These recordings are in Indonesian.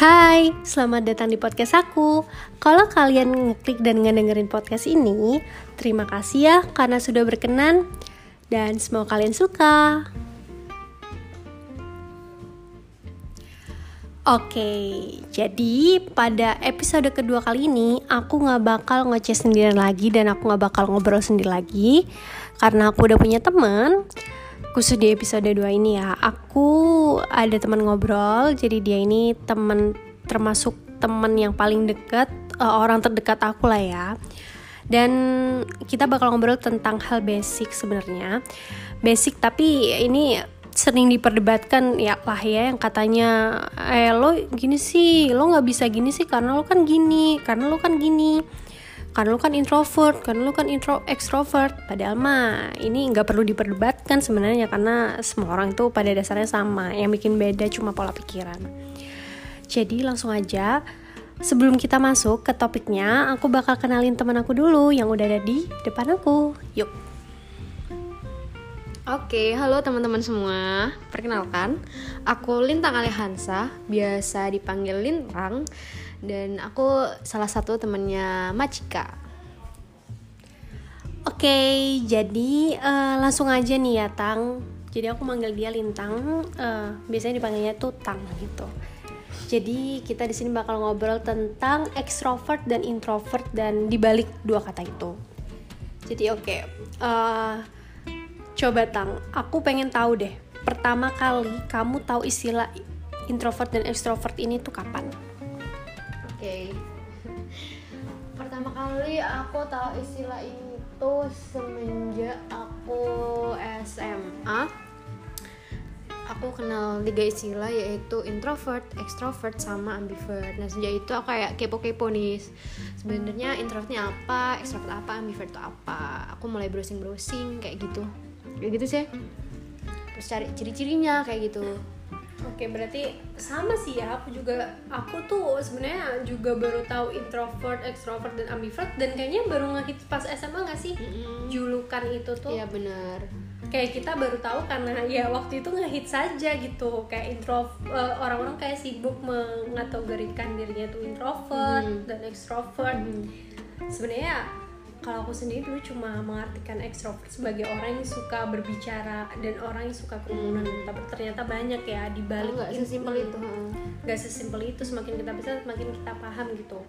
Hai, selamat datang di podcast aku. Kalau kalian ngeklik dan ngedengerin podcast ini, terima kasih ya karena sudah berkenan dan semoga kalian suka. Oke, jadi pada episode kedua kali ini aku nggak bakal ngechat sendirian lagi dan aku nggak bakal ngobrol sendiri lagi karena aku udah punya teman khusus di episode 2 ini ya. Aku ada teman ngobrol jadi dia ini teman termasuk teman yang paling dekat uh, orang terdekat aku lah ya. Dan kita bakal ngobrol tentang hal basic sebenarnya. Basic tapi ini sering diperdebatkan ya lah ya yang katanya eh lo gini sih lo nggak bisa gini sih karena lo kan gini karena lo kan gini karena lu kan introvert, karena lu kan intro extrovert. Padahal mah ini nggak perlu diperdebatkan sebenarnya karena semua orang itu pada dasarnya sama. Yang bikin beda cuma pola pikiran. Jadi langsung aja sebelum kita masuk ke topiknya, aku bakal kenalin teman aku dulu yang udah ada di depan aku. Yuk. Oke, halo teman-teman semua. Perkenalkan, aku Lintang Alehansa, biasa dipanggil Lintang dan aku salah satu temennya Macika. Oke, jadi uh, langsung aja nih ya Tang. Jadi aku manggil dia Lintang, uh, biasanya dipanggilnya tuh Tang gitu. Jadi kita di sini bakal ngobrol tentang extrovert dan introvert dan dibalik dua kata itu. Jadi oke, okay, uh, eh, coba Tang, aku pengen tahu deh. Pertama kali kamu tahu istilah introvert dan extrovert ini tuh kapan? Okay. pertama kali aku tahu istilah itu semenjak aku SMA aku kenal tiga istilah yaitu introvert, extrovert, sama ambivert. Nah sejak itu aku kayak kepo-kepo nih. Sebenarnya introvertnya apa, extrovert apa, ambivert itu apa. Aku mulai browsing-browsing kayak gitu. Kayak gitu sih. Terus cari ciri-cirinya kayak gitu. Oke, berarti sama sih ya. Aku juga aku tuh sebenarnya juga baru tahu introvert, extrovert dan ambivert dan kayaknya baru ngehit pas SMA gak sih? Mm-hmm. Julukan itu tuh. Iya benar. Kayak kita baru tahu karena ya waktu itu ngehit saja gitu. Kayak introvert uh, orang-orang kayak sibuk mengategorikan dirinya tuh introvert mm-hmm. dan extrovert. Mm-hmm. Sebenarnya kalau aku sendiri dulu cuma mengartikan ekstrovert sebagai orang yang suka berbicara dan orang yang suka kerumunan. Hmm. tapi ternyata banyak ya di balik oh, sesimpel itu nggak sesimpel itu semakin kita bisa semakin kita paham gitu.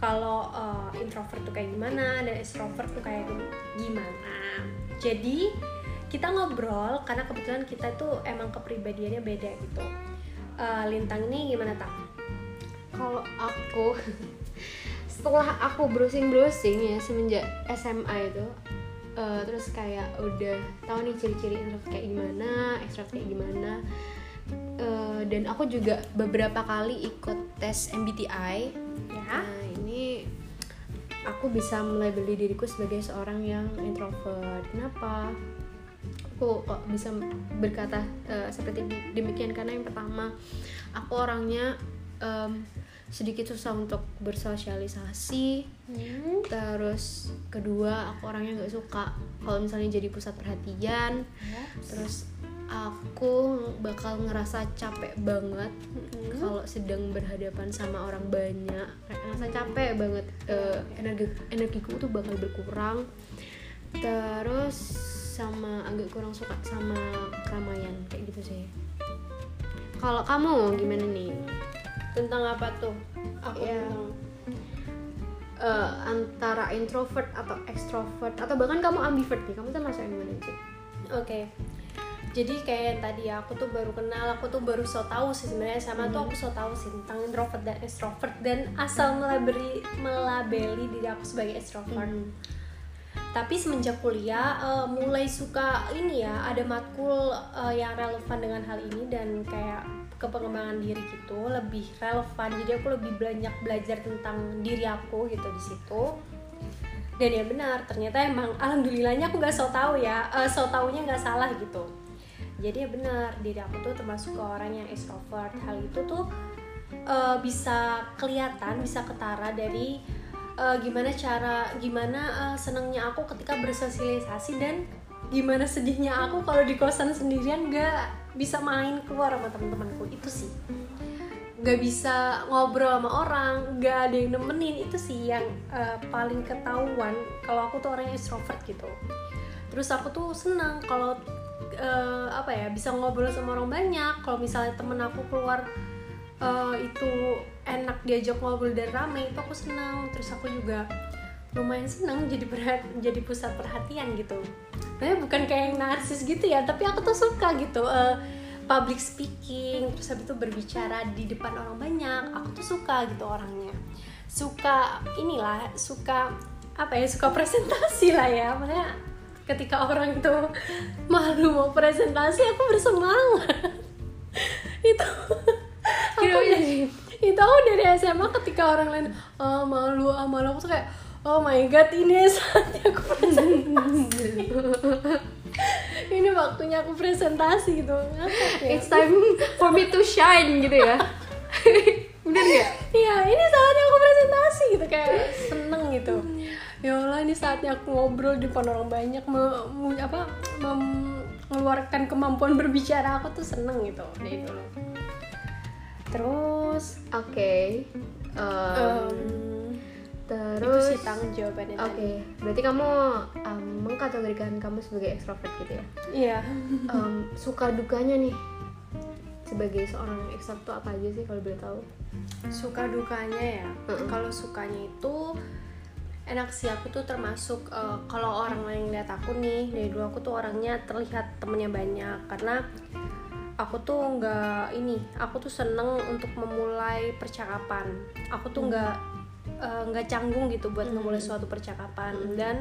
Kalau uh, introvert tuh kayak gimana dan extrovert tuh kayak gimana? Jadi kita ngobrol karena kebetulan kita tuh emang kepribadiannya beda gitu. Uh, lintang ini gimana tak kalau aku setelah aku browsing browsing ya semenjak SMA itu uh, terus kayak udah tahu nih ciri-ciri introvert kayak gimana extrovert kayak gimana uh, dan aku juga beberapa kali ikut tes MBTI ya. Nah ini aku bisa mulai beli diriku sebagai seorang yang introvert. Kenapa? Aku kok bisa berkata uh, seperti demikian karena yang pertama aku orangnya um, sedikit susah untuk bersosialisasi hmm. terus kedua aku orangnya nggak suka kalau misalnya jadi pusat perhatian yes. terus aku bakal ngerasa capek banget hmm. kalau sedang berhadapan sama orang banyak ngerasa capek banget uh, energi energiku tuh bakal berkurang terus sama agak kurang suka sama keramaian kayak gitu sih kalau kamu gimana nih tentang apa tuh aku yeah. tentang uh, antara introvert atau extrovert atau bahkan kamu ambivert nih kamu tuh masuk yang mana sih oke okay. jadi kayak tadi ya aku tuh baru kenal aku tuh baru so tahu sih sebenarnya sama hmm. tuh aku so tahu sih tentang introvert dan extrovert dan asal melabeli melabeli diri aku sebagai extrovert hmm. tapi semenjak kuliah uh, mulai suka ini ya ada matkul uh, yang relevan dengan hal ini dan kayak ke pengembangan diri gitu lebih relevan. Jadi aku lebih banyak belajar tentang diri aku gitu di situ. Dan ya benar ternyata emang alhamdulillahnya aku nggak so tau ya uh, so taunya nggak salah gitu. Jadi ya benar diri aku tuh termasuk ke orang yang extrovert. Hal itu tuh uh, bisa kelihatan bisa ketara dari uh, gimana cara gimana uh, senangnya aku ketika bersosialisasi dan gimana sedihnya aku kalau di kosan sendirian nggak bisa main keluar sama teman-temanku itu sih. Nggak bisa ngobrol sama orang nggak ada yang nemenin itu sih yang uh, paling ketahuan kalau aku tuh orangnya extrovert gitu. Terus aku tuh senang kalau uh, apa ya bisa ngobrol sama orang banyak. Kalau misalnya temen aku keluar uh, itu enak diajak ngobrol dan rame itu aku senang terus aku juga lumayan senang jadi perhat jadi pusat perhatian gitu. Nah, bukan kayak yang narsis gitu ya tapi aku tuh suka gitu uh, public speaking terus habis itu berbicara di depan orang banyak aku tuh suka gitu orangnya. Suka inilah suka apa ya suka presentasi lah ya. Makanya ketika orang itu malu mau presentasi aku bersemangat. Itu aku dari, itu aku dari SMA ketika orang lain oh, malu ah malu aku tuh kayak oh my god ini saatnya aku presentasi ini waktunya aku presentasi gitu ya? it's time for me to shine gitu ya bener gak? iya ini saatnya aku presentasi gitu kayak seneng gitu ya Allah ini saatnya aku ngobrol di depan orang banyak me, me, apa mengeluarkan kemampuan berbicara aku tuh seneng gitu deh itu loh terus oke okay. um, um, Terus itu sih tanggung jawabannya. Oke, okay. berarti kamu um, mengkategorikan kamu sebagai ekstrovert gitu ya? Iya. um, suka dukanya nih sebagai seorang ekstrovert tuh apa aja sih kalau boleh tahu? Suka dukanya ya. Mm -mm. Kalau sukanya itu enak sih aku tuh termasuk uh, kalau orang lain lihat aku nih dari dulu aku tuh orangnya terlihat temennya banyak karena aku tuh nggak ini aku tuh seneng untuk memulai percakapan aku tuh nggak nggak uh, canggung gitu buat hmm. ngemulai suatu percakapan hmm. dan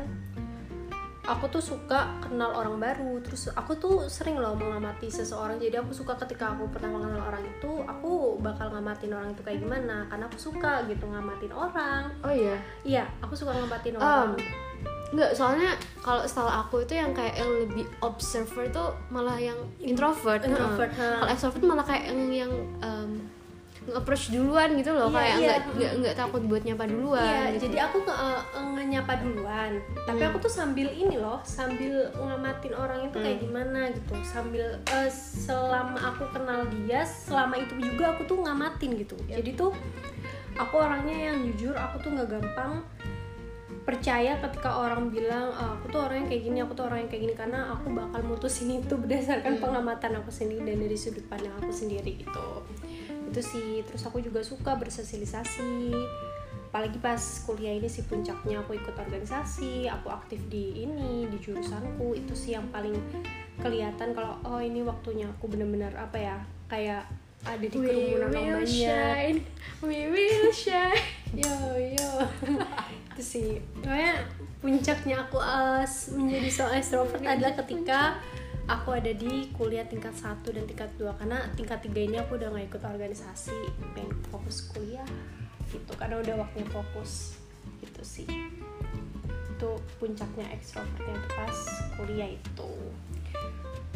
aku tuh suka kenal orang baru terus aku tuh sering loh mengamati seseorang jadi aku suka ketika aku pertama kenal orang itu aku bakal ngamatin orang itu kayak gimana karena aku suka gitu ngamatin orang oh iya iya aku suka ngamatin orang um, Enggak, soalnya kalau setelah aku itu yang kayak yang lebih observer itu malah yang introvert. Introvert. Nah, kalau extrovert malah kayak yang yang um, approach duluan gitu loh iya, kayak iya. nggak nggak nggak takut buat nyapa duluan iya, gitu. jadi aku nggak nyapa duluan tapi hmm. aku tuh sambil ini loh sambil ngamatin orang itu hmm. kayak gimana gitu sambil uh, selama aku kenal dia selama itu juga aku tuh ngamatin gitu yeah. jadi tuh aku orangnya yang jujur aku tuh nggak gampang percaya ketika orang bilang oh, aku tuh orang yang kayak gini aku tuh orang yang kayak gini karena aku bakal mutusin itu berdasarkan hmm. pengamatan aku sendiri dan dari sudut pandang aku sendiri gitu itu sih. Terus aku juga suka bersosialisasi. Apalagi pas kuliah ini sih puncaknya aku ikut organisasi aku aktif di ini di jurusanku. Itu sih yang paling kelihatan kalau oh ini waktunya aku bener-bener apa ya kayak ada di kerumunan orang banyak shine. we will shine. Yo yo. Itu sih. Pokoknya puncaknya aku as menjadi seorang extrovert adalah ketika aku ada di kuliah tingkat 1 dan tingkat 2 karena tingkat 3 ini aku udah gak ikut organisasi pengen fokus kuliah gitu. Karena udah waktunya fokus gitu sih. Itu puncaknya ekstrovertnya itu pas kuliah itu.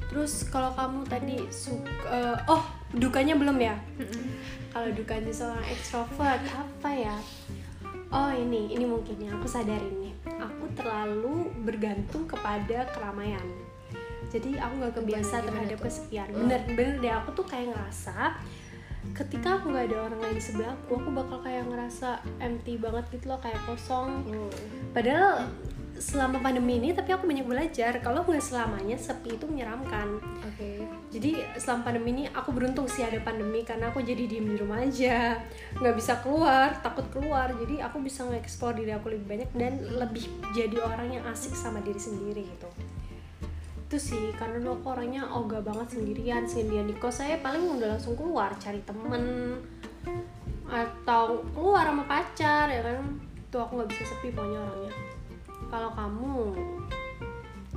Terus kalau kamu tadi suka uh, oh dukanya belum ya? Kalau dukanya seorang ekstrovert apa ya? Oh ini ini mungkin yang aku sadarin nih aku terlalu bergantung kepada keramaian jadi aku nggak kebiasa gimana, terhadap gimana kesepian bener bener deh aku tuh kayak ngerasa ketika aku nggak ada orang lain di sebelah aku aku bakal kayak ngerasa empty banget gitu loh kayak kosong hmm. padahal selama pandemi ini tapi aku banyak belajar kalau nggak selamanya sepi itu menyeramkan. Oke. Okay. Jadi selama pandemi ini aku beruntung sih ada pandemi karena aku jadi diem di rumah aja, nggak bisa keluar, takut keluar. Jadi aku bisa nge-explore diri aku lebih banyak dan lebih jadi orang yang asik sama diri sendiri gitu itu sih karena dulu aku orangnya ogah banget sendirian sendirian di kos. Saya paling udah langsung keluar cari temen atau keluar sama pacar ya kan? Itu aku nggak bisa sepi pokoknya orangnya. Kalau kamu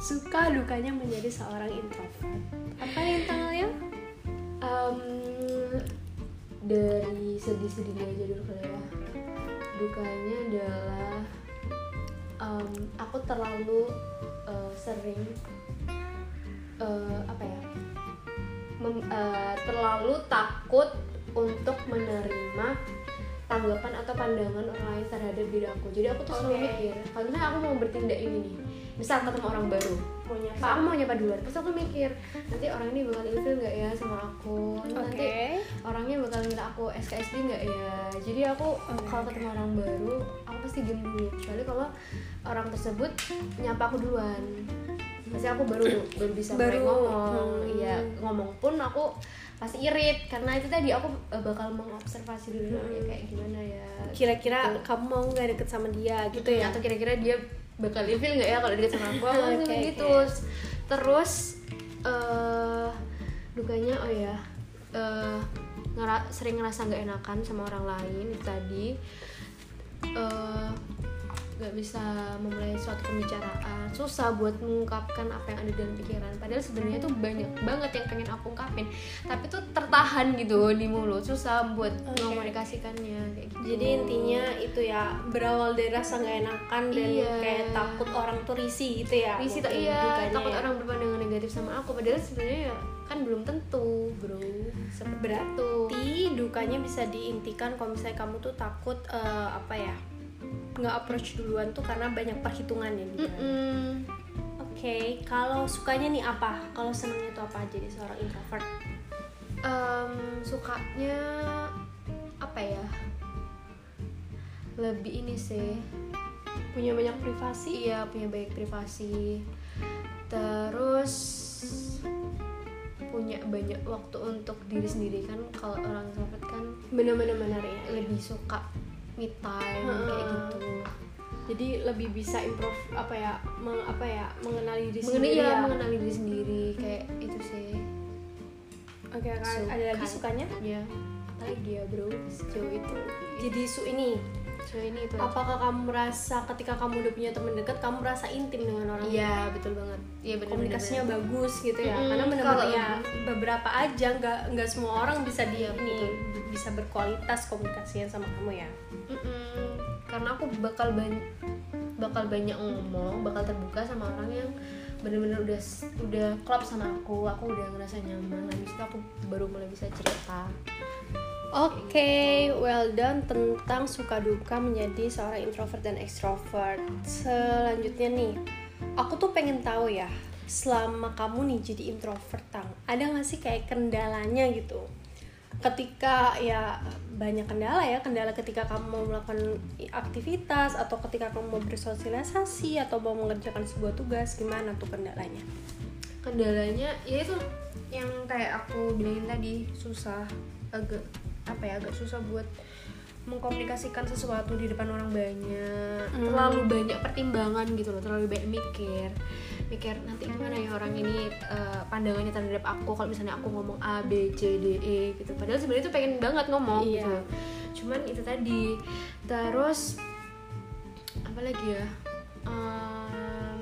suka dukanya menjadi seorang introvert apa yang tanggalnya um, dari sedih-sedihnya aja dulu kali ya. Dukanya adalah um, aku terlalu uh, sering uh, apa ya? Mem, uh, terlalu takut untuk menerima tanggapan atau pandangan orang lain terhadap diri aku. Jadi aku tuh selalu mikir kalau misalnya aku mau bertindak ini nih misal ketemu orang baru mau nyapa Pak, aku mau nyapa duluan. Terus aku mikir nanti orang ini bakal ilfil nggak ya sama aku? Oke nanti orangnya bakal minta aku SKSD nggak ya? Jadi aku Oke, kalau oke. ketemu orang baru aku pasti diem dulu. Kecuali kalau orang tersebut nyapa aku duluan pasti aku baru baru bisa mulai Baru, ngomong. hmm. iya ngomong pun aku pasti irit. Karena itu tadi aku eh, bakal mengobservasi dulu orangnya kayak gimana ya kira-kira Gitu. kamu mau nggak deket sama dia gitu ya? atau kira-kira dia bakal ilfil nggak ya kalau deket sama aku? Aku oke. gitu. Terus eh dukanya oh ya eh ngera- sering ngerasa nggak enakan sama orang lain itu tadi. Eh nggak bisa memulai suatu pembicaraan. Susah buat mengungkapkan apa yang ada dalam pikiran. Padahal sebenarnya tuh banyak banget yang pengen aku ungkapin. Tapi tuh tertahan gitu di mulut. Susah buat mengomunikasikannya kayak gitu. Jadi intinya itu ya berawal dari rasa nggak enakan dan Iya. kayak takut orang tuh risih gitu ya. Risi tak iya takut ya. orang berpandangan negatif sama aku. Padahal sebenarnya ya kan belum tentu bro. Seperti berarti dukanya bisa diintikan kalau misalnya kamu tuh takut eh, apa ya nggak approach duluan tuh karena banyak perhitungannya di dalam. Mm-mm. Oke, kalau sukanya nih apa? Kalau senangnya tuh apa jadi seorang introvert? Em, sukanya apa ya lebih ini sih Punya banyak privasi? iya punya baik privasi terus punya banyak waktu untuk diri sendiri kan kalau orang introvert kan Bener-bener bener ya. lebih suka me time Heeh. kayak gitu Jadi lebih bisa improve apa ya? Meng, apa ya? Mengenali diri mengenai sendiri ya, ya. mengenali diri sendiri kayak itu sih Oke, kan Suka. ada lagi sukanya? ya apalagi ya bro sejauh itu Jadi su ini ini itu. Apakah kamu merasa ketika kamu udah punya teman dekat kamu merasa intim dengan orang iya betul banget. Iya benar komunikasinya bagus gitu ya Mm-mm, karena benar-benar kalau- ya beberapa aja nggak nggak semua orang bisa di Iya, ini bisa berkualitas komunikasinya sama kamu ya. Karena aku bakal banyak bakal banyak ngomong bakal terbuka sama orang yang bener-bener udah udah klop sama aku aku udah ngerasa nyaman habis itu aku baru mulai bisa cerita Oke, well done tentang suka duka menjadi seorang introvert dan extrovert. Selanjutnya nih, aku tuh pengen tahu ya, selama kamu nih jadi introvert, Tang, ada nggak sih kayak kendalanya gitu? Ketika ya banyak kendala ya, kendala ketika kamu mau melakukan aktivitas atau ketika kamu mau bersosialisasi atau mau mengerjakan sebuah tugas, gimana tuh kendalanya? kendalanya ya itu yang kayak aku bilangin tadi susah agak apa ya agak susah buat mengkomunikasikan sesuatu di depan orang banyak. Hmm. terlalu banyak pertimbangan gitu loh terlalu banyak mikir. Mikir nanti gimana ya orang ini eh, pandangannya terhadap aku kalau misalnya aku ngomong A B C D E gitu. Padahal sebenarnya itu pengen banget ngomong Iya. gitu. Cuman itu tadi. Terus apa lagi ya? Em,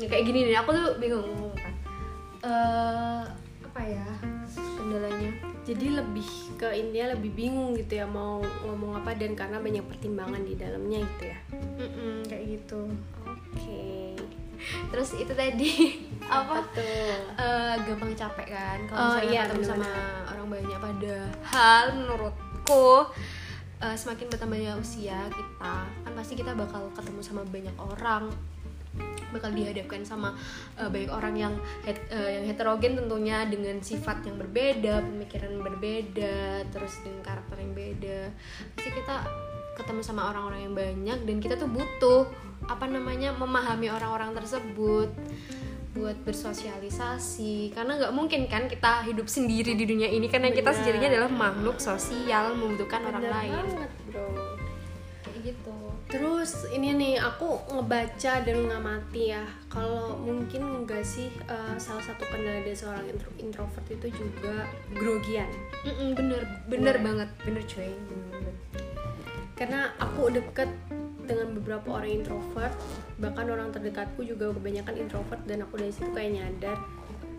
ya kayak gini nih aku tuh bingung ngomong apa Eh, apa ya kendalanya jadi lebih ke intinya lebih bingung gitu ya mau ngomong apa dan karena banyak pertimbangan di dalamnya gitu ya. Mm-mm, kayak gitu. Oke. Terus itu tadi apa tuh? Eh, gampang capek kan kalau Oh, misalnya iya, ketemu sama orang banyak. Padahal menurutku eh, semakin bertambahnya usia kita kan pasti kita bakal ketemu sama banyak orang bakal dihadapkan sama eh, banyak orang yang het- eh, yang heterogen tentunya dengan sifat yang berbeda pemikiran berbeda terus dengan karakter yang beda. Pasti kita ketemu sama orang-orang yang banyak dan kita tuh butuh apa namanya memahami orang-orang tersebut buat bersosialisasi. Karena nggak mungkin kan kita hidup sendiri di dunia ini karena kita Benar. sendirinya adalah makhluk sosial membutuhkan orang Bener lain. banget. bro kayak gitu. Terus ini nih aku ngebaca dan ngamati ya. Kalau mungkin enggak sih eh, salah satu kendala dari seorang intro- introvert itu juga grogian. Mm-mm, bener. Bener Bener. banget. Bener cuy. Bener. karena aku deket dengan beberapa orang introvert bahkan orang terdekatku juga kebanyakan introvert dan aku dari situ kayak nyadar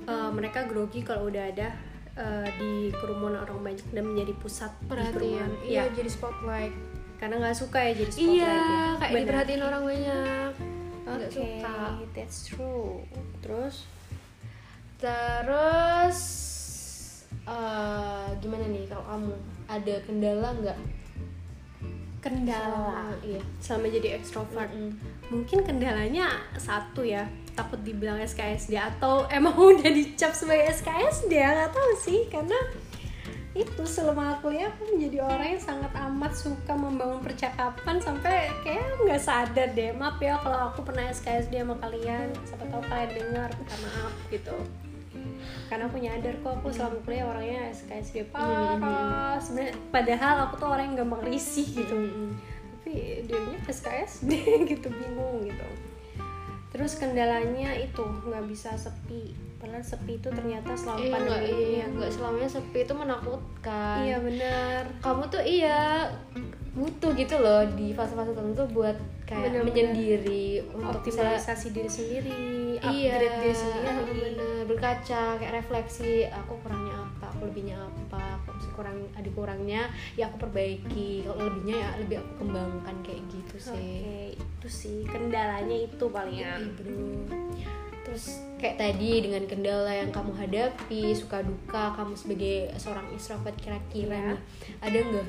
eh, mereka grogi kalau udah ada eh, di kerumunan orang banyak dan menjadi pusat perhatian. iya Iya, jadi spotlight karena nggak suka ya jadi spotlight iya ya. kayak Bener. diperhatiin orang banyak nggak suka that's true. Terus terus eh, gimana nih kalau kamu ada kendala nggak kendala Selama- iya selama jadi ekstrovert. Mm-mm. Mungkin kendalanya satu ya. takut dibilang SKSD atau emang udah dicap sebagai SKSD nggak tahu sih karena itu selama kuliah aku menjadi orang yang sangat amat suka membangun percakapan sampai kayak nggak sadar deh. Maaf ya kalau aku pernah SKSD sama kalian. Siapa tahu kalian dengar minta maaf gitu. Karena aku nyadar kok aku selama kuliah orangnya SKSD parah. Sebenarnya padahal aku tuh orang yang gampang risih gitu. Tapi dirinya SKSD gitu bingung gitu terus kendalanya itu nggak bisa sepi. Padahal sepi itu ternyata selama Iya, nggak pandemi. iya, nggak selamanya sepi itu menakutkan. iya benar. Kamu tuh iya butuh gitu loh di fase-fase tertentu buat kayak Bener-bener. menyendiri untuk bisa optimalisasi diri sendiri iya upgrade diri sendiri. bener berkaca kayak refleksi aku kurangnya apa? Aku lebihnya apa masih kurang ada kurangnya ya aku perbaiki. Kalau lebihnya ya lebih aku kembangkan kayak gitu sih. Itu sih kendalanya itu palingan Iya, bro. Terus kayak tadi dengan kendala yang kamu hadapi suka duka kamu sebagai seorang introvert kira-kira nih ada nggak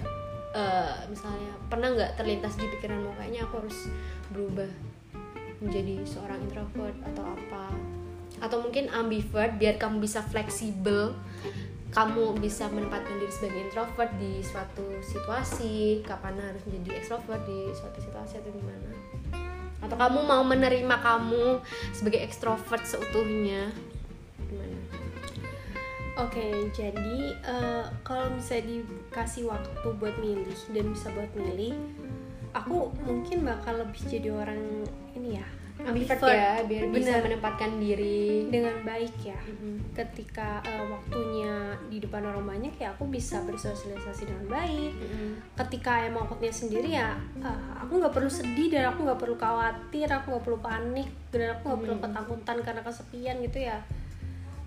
eh, misalnya pernah nggak terlintas di pikiranmu kayaknya aku harus berubah menjadi seorang introvert atau apa? Atau mungkin ambivert biar kamu bisa fleksibel kamu bisa menempatkan diri sebagai introvert di suatu situasi kapan harus menjadi extrovert di suatu situasi atau gimana atau kamu mau menerima kamu sebagai ekstrovert seutuhnya? Gimana? Oke, jadi eh, kalau bisa dikasih waktu buat milih dan bisa buat milih, aku mungkin bakal lebih jadi orang ini ya, ambivert ya biar bisa Bener. menempatkan diri dengan baik ya. Mhm. Ketika eh, waktunya di depan orang banyak ya aku bisa bersosialisasi dengan baik. Mhm. Ketika emang waktunya sendiri ya eh, aku nggak perlu sedih dan aku nggak perlu khawatir, aku nggak perlu panik dan aku nggak perlu Hmm. ketakutan karena kesepian gitu ya.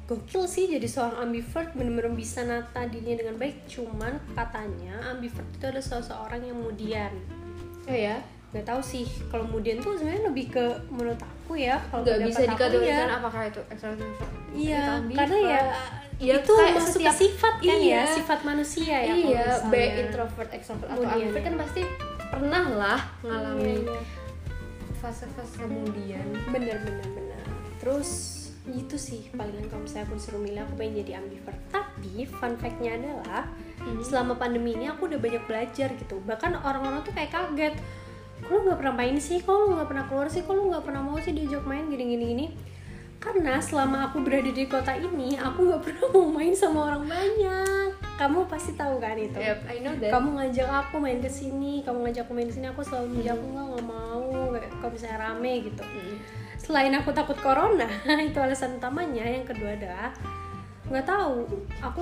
Gokil sih jadi seorang ambivert bener-bener bisa nata dirinya dengan baik cuman katanya ambivert itu adalah seseorang yang kemudian oh ya nggak tahu sih kalau kemudian tuh sebenarnya lebih ke menurut aku ya kalau nggak bisa dikategorikan ya. apakah itu ekstrovert Iya, karena ya, Ya, itu masuk setiap- sifat kan iya. ya, sifat manusia ya. iya baik introvert extrovert atau ambivert ya. kan pasti pernah lah Iya, ngalamin iya. fase-fase kemudian Bener bener bener. Terus itu sih palingan kalau misalnya aku disuruh milih aku pengen jadi ambivert. Tapi fun fact-nya adalah Mhm. selama pandemi ini aku udah banyak belajar gitu. Bahkan orang-orang tuh kayak kaget. Kok lu nggak pernah main sih? Kok lu nggak pernah keluar sih? Kok lu nggak pernah mau sih diajak main gini-gini gini? Karena selama aku berada di kota ini, aku nggak pernah mau main sama orang banyak. Kamu pasti tahu kan itu. Yep, I know that Kamu ngajak aku main ke sini, kamu ngajak aku main ke sini, aku selalu menjawab enggak nggak mau. Kalau misalnya rame gitu. Mhm. Selain aku takut corona, itu alasan utamanya. Yang kedua adalah nggak tahu, aku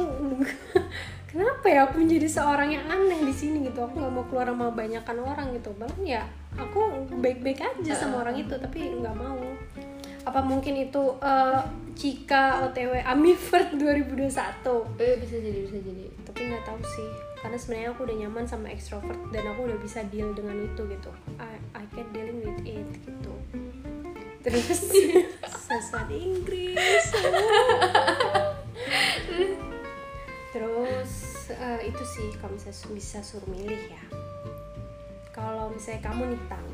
kenapa ya aku menjadi seorang yang aneh di sini gitu. Aku nggak mau keluar sama banyakan orang gitu. Bahkan ya aku baik-baik aja sama orang itu, tapi nggak mau. Apa mungkin itu eh, Cika OTW Amivert 2021? Eh, bisa jadi bisa jadi tapi nggak tahu sih karena sebenarnya aku udah nyaman sama extrovert dan aku udah bisa deal dengan itu gitu I, I can dealing with it gitu terus di Inggris terus eh, itu sih kalau misalnya bisa suruh milih ya. Kalau misalnya kamu nih tang.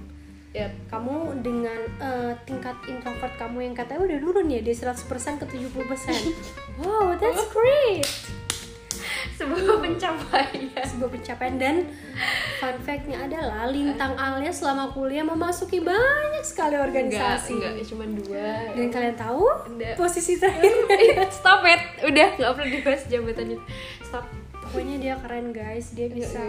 Yep. kamu dengan eh, tingkat introvert kamu yang katanya udah turun ya dari 100% ke 70% wow that's great sebuah pencapaian. Sebuah pencapaian. Dan fun fact-nya adalah Lintang Alia selama kuliah memasuki banyak sekali organisasi. enggak, enggak cuma dua. Dan kalian tahu Enggak. posisi terakhir? Stop it. Udah nggak perlu dibahas jabatannya. Stop. Pokoknya dia keren guys. Dia bisa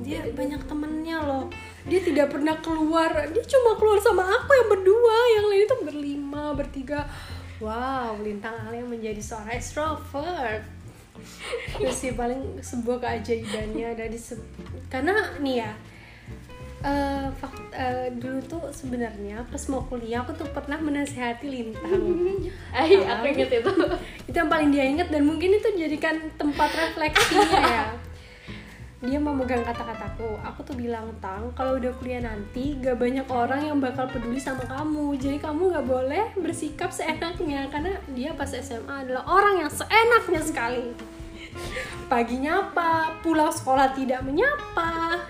dia banyak temennya loh. Dia tidak pernah keluar. Dia cuma keluar sama aku yang berdua. Yang lain itu berlima bertiga. Wow Lintang Alia menjadi seorang extrovert itu sih paling sebuah keajaibannya dari se- karena nih ya eh, fak- eh, dulu tuh sebenarnya pas mau kuliah aku tuh pernah menasehati Lintang. Ay, aku inget itu. Itu yang paling dia ingat dan mungkin itu jadikan tempat refleksinya ya dia memegang kata-kataku. Aku tuh bilang tang kalau udah kuliah nanti gak banyak orang yang bakal peduli sama kamu. Jadi kamu gak boleh bersikap seenaknya karena dia pas SMA adalah orang yang seenaknya sekali. Pagi nyapa pulang sekolah tidak menyapa.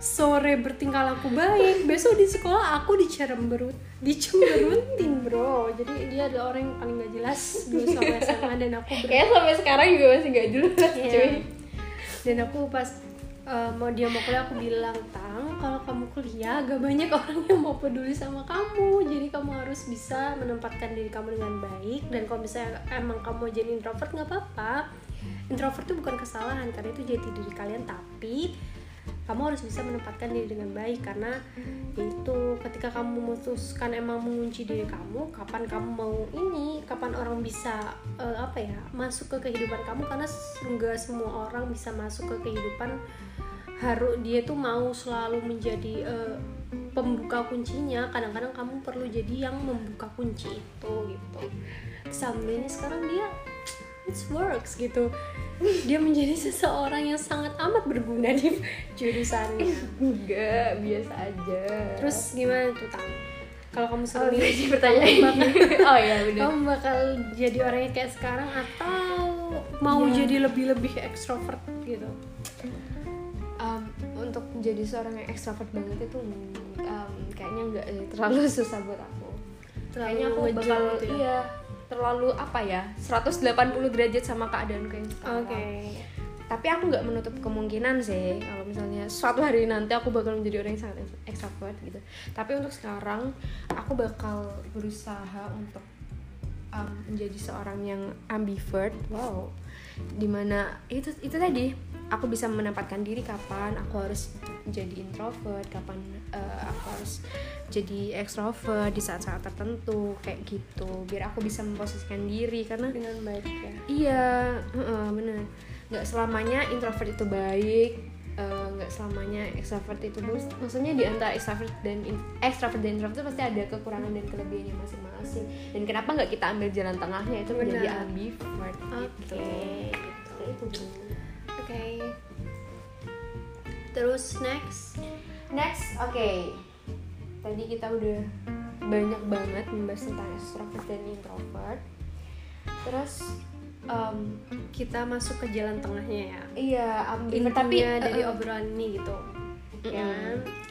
Sore bertingkah laku baik besok di sekolah aku dicemberut dicemberutin bro. Jadi dia adalah orang yang paling gak jelas dulu sama SMA dan aku ber kayak sampai sekarang juga masih gak jelas Iya. cuy dan aku pas uh, mau dia mau kuliah aku bilang tang kalau kamu kuliah gak banyak orang yang mau peduli sama kamu. Jadi kamu harus bisa menempatkan diri kamu dengan baik. Dan kalau misalnya emang kamu jadi introvert nggak apa-apa. Introvert itu bukan kesalahan karena itu jati diri kalian. Tapi kamu harus bisa menempatkan diri dengan baik karena itu ketika kamu memutuskan emang mengunci diri kamu kapan kamu mau ini kapan orang bisa eh, apa ya masuk ke kehidupan kamu karena enggak semua orang bisa masuk ke kehidupan harus dia tuh mau selalu menjadi eh, pembuka kuncinya. Kadang-kadang kamu perlu jadi yang membuka kunci itu gitu. Sambilnya sekarang dia it works gitu. Dia menjadi seseorang yang sangat amat berguna di jurusannya enggak biasa aja. Terus gimana tuh tang? Kalau kamu oh, suruh milih tadi pertanyaan oh iya benar kamu bakal jadi orang yang kayak sekarang atau mau Iya. jadi lebih-lebih ekstrovert gitu? Um, untuk menjadi seorang yang ekstrovert banget itu um, kayaknya nggak terlalu susah buat aku. Kayaknya aku bakal gitu ya? iya terlalu apa ya 180 derajat sama keadaanku yang sekarang. Oke. Tapi aku nggak menutup kemungkinan sih kalau misalnya suatu hari nanti aku bakal menjadi orang yang sangat ekstrovert gitu. Tapi untuk sekarang aku bakal berusaha untuk um, menjadi seorang yang ambivert. Wow di mana itu itu tadi aku bisa menempatkan diri kapan aku harus jadi introvert kapan eh, aku harus jadi ekstrovert di saat-saat tertentu kayak gitu biar aku bisa memposisikan diri karena dengan baik ya Iya, heeh, bener. Nggak selamanya introvert itu baik, eh, nggak selamanya extrovert itu. Maksudnya di antara extrovert dan in- extrovert dan introvert itu pasti ada kekurangan dan kelebihannya masing-masing. Dan kenapa nggak kita ambil jalan tengahnya itu menjadi Benar. ambivert oke gitu. gitu Itu Bu. oke terus next Next, oke. Tadi kita udah banyak banget membahas tentang extrovert dan introvert. Terus em, kita masuk ke jalan tengahnya ya iya intinya tapi dari eh, obrolan ini gitu Mm-mm. ya?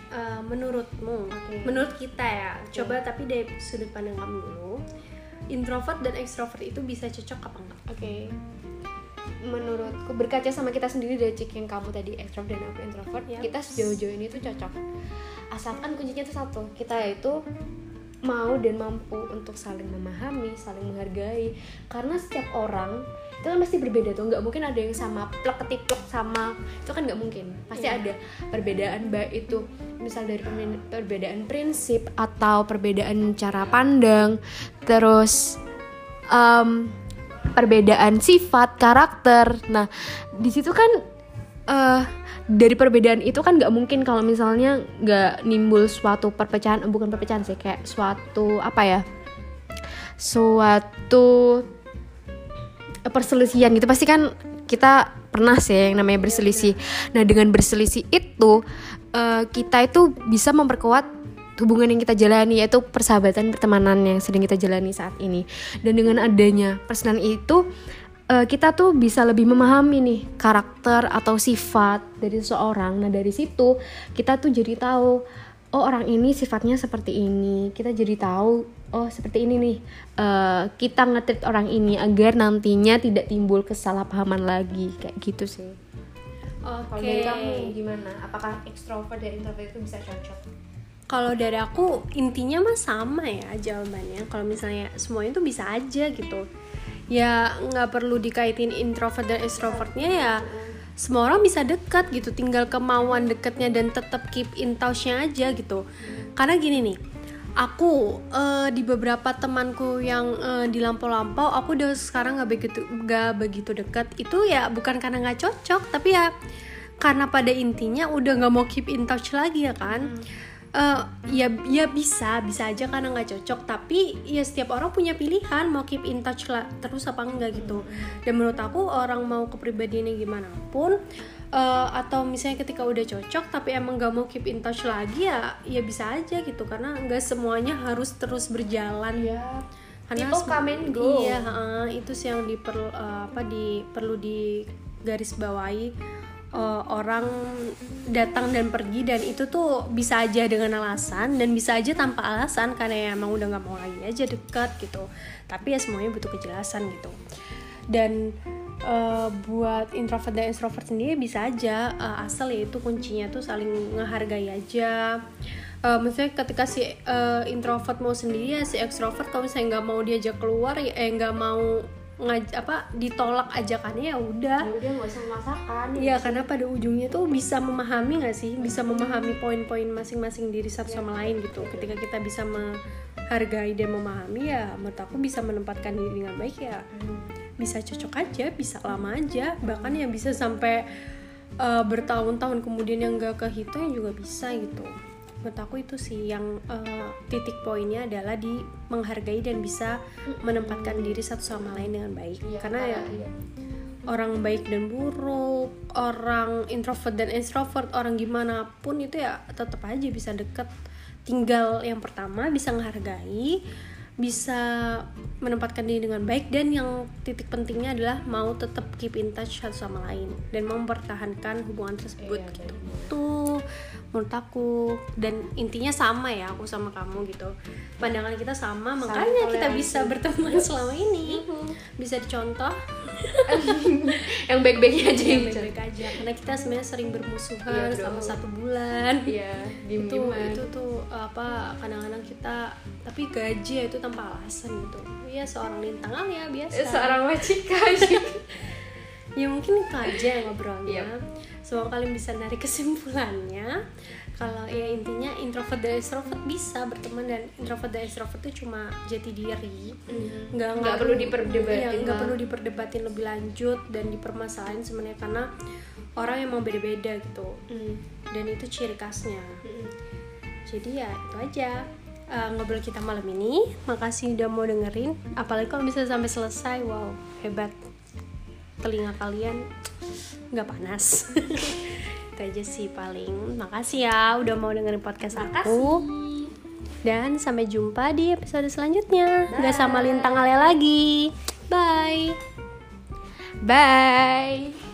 Eh, menurutmu Oke. menurut kita ya coba tapi dari sudut pandang kamu dulu introvert dan extrovert itu bisa cocok apa enggak Oke. Menurutku berkaca sama kita sendiri dari cek yang kamu tadi extrovert dan aku introvert, Yap. kita sejauh-jauh ini tuh cocok. Asalkan kuncinya itu satu, kita itu mau dan mampu untuk saling memahami, saling menghargai. Karena setiap orang itu kan pasti berbeda tuh, nggak mungkin ada yang sama plek ketiplek sama itu kan nggak mungkin. Pasti Iya. ada perbedaan baik itu misal dari perbedaan prinsip atau perbedaan cara pandang, terus em, perbedaan sifat karakter nah di situ kan eh dari perbedaan itu kan nggak mungkin kalau misalnya nggak nimbul suatu perpecahan eh, bukan perpecahan sih kayak suatu apa ya suatu eh, perselisihan gitu. Pasti kan kita pernah sih yang namanya berselisih. Nah dengan berselisih itu eh, kita itu bisa memperkuat hubungan yang kita jalani yaitu persahabatan pertemanan yang sedang kita jalani saat ini. Dan dengan adanya personal itu eh, kita tuh bisa lebih memahami nih karakter atau sifat dari seseorang. Nah dari situ kita tuh jadi tahu oh orang ini sifatnya seperti ini. Kita jadi tahu oh seperti ini nih. Eh, kita ngetrit orang ini agar nantinya tidak timbul kesalahpahaman lagi. Kayak gitu sih. Oke. kalau dari kamu gimana? Apakah ekstrovert dan introvert itu bisa cocok? Kalau dari aku intinya mah sama ya jawabannya. Kalau misalnya semuanya tuh bisa aja gitu ya nggak perlu dikaitin introvert dan extrovertnya ya. Semua orang bisa dekat gitu. Tinggal kemauan dekatnya dan tetap keep in touch-nya aja gitu. Karena gini nih aku eh, di beberapa temanku yang eh, di lampau-lampau aku udah sekarang nggak begitu nggak begitu dekat. Itu ya bukan karena nggak cocok tapi ya karena pada intinya udah nggak mau keep in touch lagi ya kan Eh, ya ya bisa bisa aja karena nggak cocok. Tapi ya setiap orang punya pilihan mau keep in touch lah terus apa enggak gitu. Dan menurut aku orang mau kepribadiannya gimana pun eh, atau misalnya ketika udah cocok tapi emang nggak mau keep in touch lagi ya ya bisa aja gitu. Karena nggak semuanya harus terus berjalan. Ya karena People come and go. iya heeh, itu sih yang diperlu eh, apa di perlu di garis bawahi uh, orang datang dan pergi dan itu tuh bisa aja dengan alasan dan bisa aja tanpa alasan karena ya emang udah nggak mau lagi aja dekat gitu. Tapi ya semuanya butuh kejelasan gitu. Dan uh, buat introvert dan extrovert sendiri bisa aja uh, asal ya itu kuncinya tuh saling menghargai aja. Uh, maksudnya ketika si uh, introvert mau sendiri ya si extrovert kalau misalnya nggak mau diajak keluar ya eh nggak mau ngaj apa ditolak ajakannya ya udah. Ya udah nggak usah masakan. Ya karena pada ujungnya tuh bisa memahami nggak sih? Bisa memahami poin-poin masing-masing diri satu sama lain gitu. Ketika kita bisa menghargai dan memahami ya menurut aku bisa menempatkan diri dengan baik ya bisa cocok aja bisa lama aja. Bahkan yang bisa sampai uh, bertahun-tahun kemudian yang gak kehitung juga bisa gitu menurut aku itu sih yang uh, titik poinnya adalah di menghargai dan bisa menempatkan diri satu sama lain dengan baik Iya, karena ya iya. orang baik dan buruk orang introvert dan extrovert orang gimana pun itu ya tetap aja bisa deket tinggal yang pertama bisa menghargai bisa menempatkan diri dengan baik dan yang titik pentingnya adalah mau tetap keep in touch satu sama lain dan mau mempertahankan hubungan tersebut Iya, gitu. benar. tuh menurut aku. Dan intinya sama ya aku sama kamu gitu. Pandangan kita sama makanya kita toleransi. bisa berteman selama ini. Bisa dicontoh. Yang baik-baiknya aja ya yang baik-baik aja. Karena kita sebenarnya sering bermusuhan Iya, selama satu bulan. Iya, itu itu tuh apa kadang-kadang kita tapi gaji ya itu tanpa alasan gitu. Ya seorang lintang ya biasa. Seorang wajika ya mungkin itu aja ngobrolnya. Yap. semoga kalian bisa narik kesimpulannya. Kalau ya intinya introvert dan extrovert bisa berteman dan introvert dan extrovert itu cuma jati diri. Nggak Nggak ngaruh- perlu diperdebatin iya, nggak perlu diperdebatin lebih lanjut dan dipermasalahin sebenarnya karena orang emang beda-beda gitu. Dan itu ciri khasnya. Jadi ya itu aja uh, ngobrol kita malam ini. Makasih udah mau dengerin. Apalagi kalau bisa sampai selesai wow hebat. Telinga kalian nggak panas. Itu aja sih paling. Makasih ya udah mau dengerin podcast aku. Dan sampai jumpa di episode selanjutnya. Nggak sama lintang ale lagi. Bye. Bye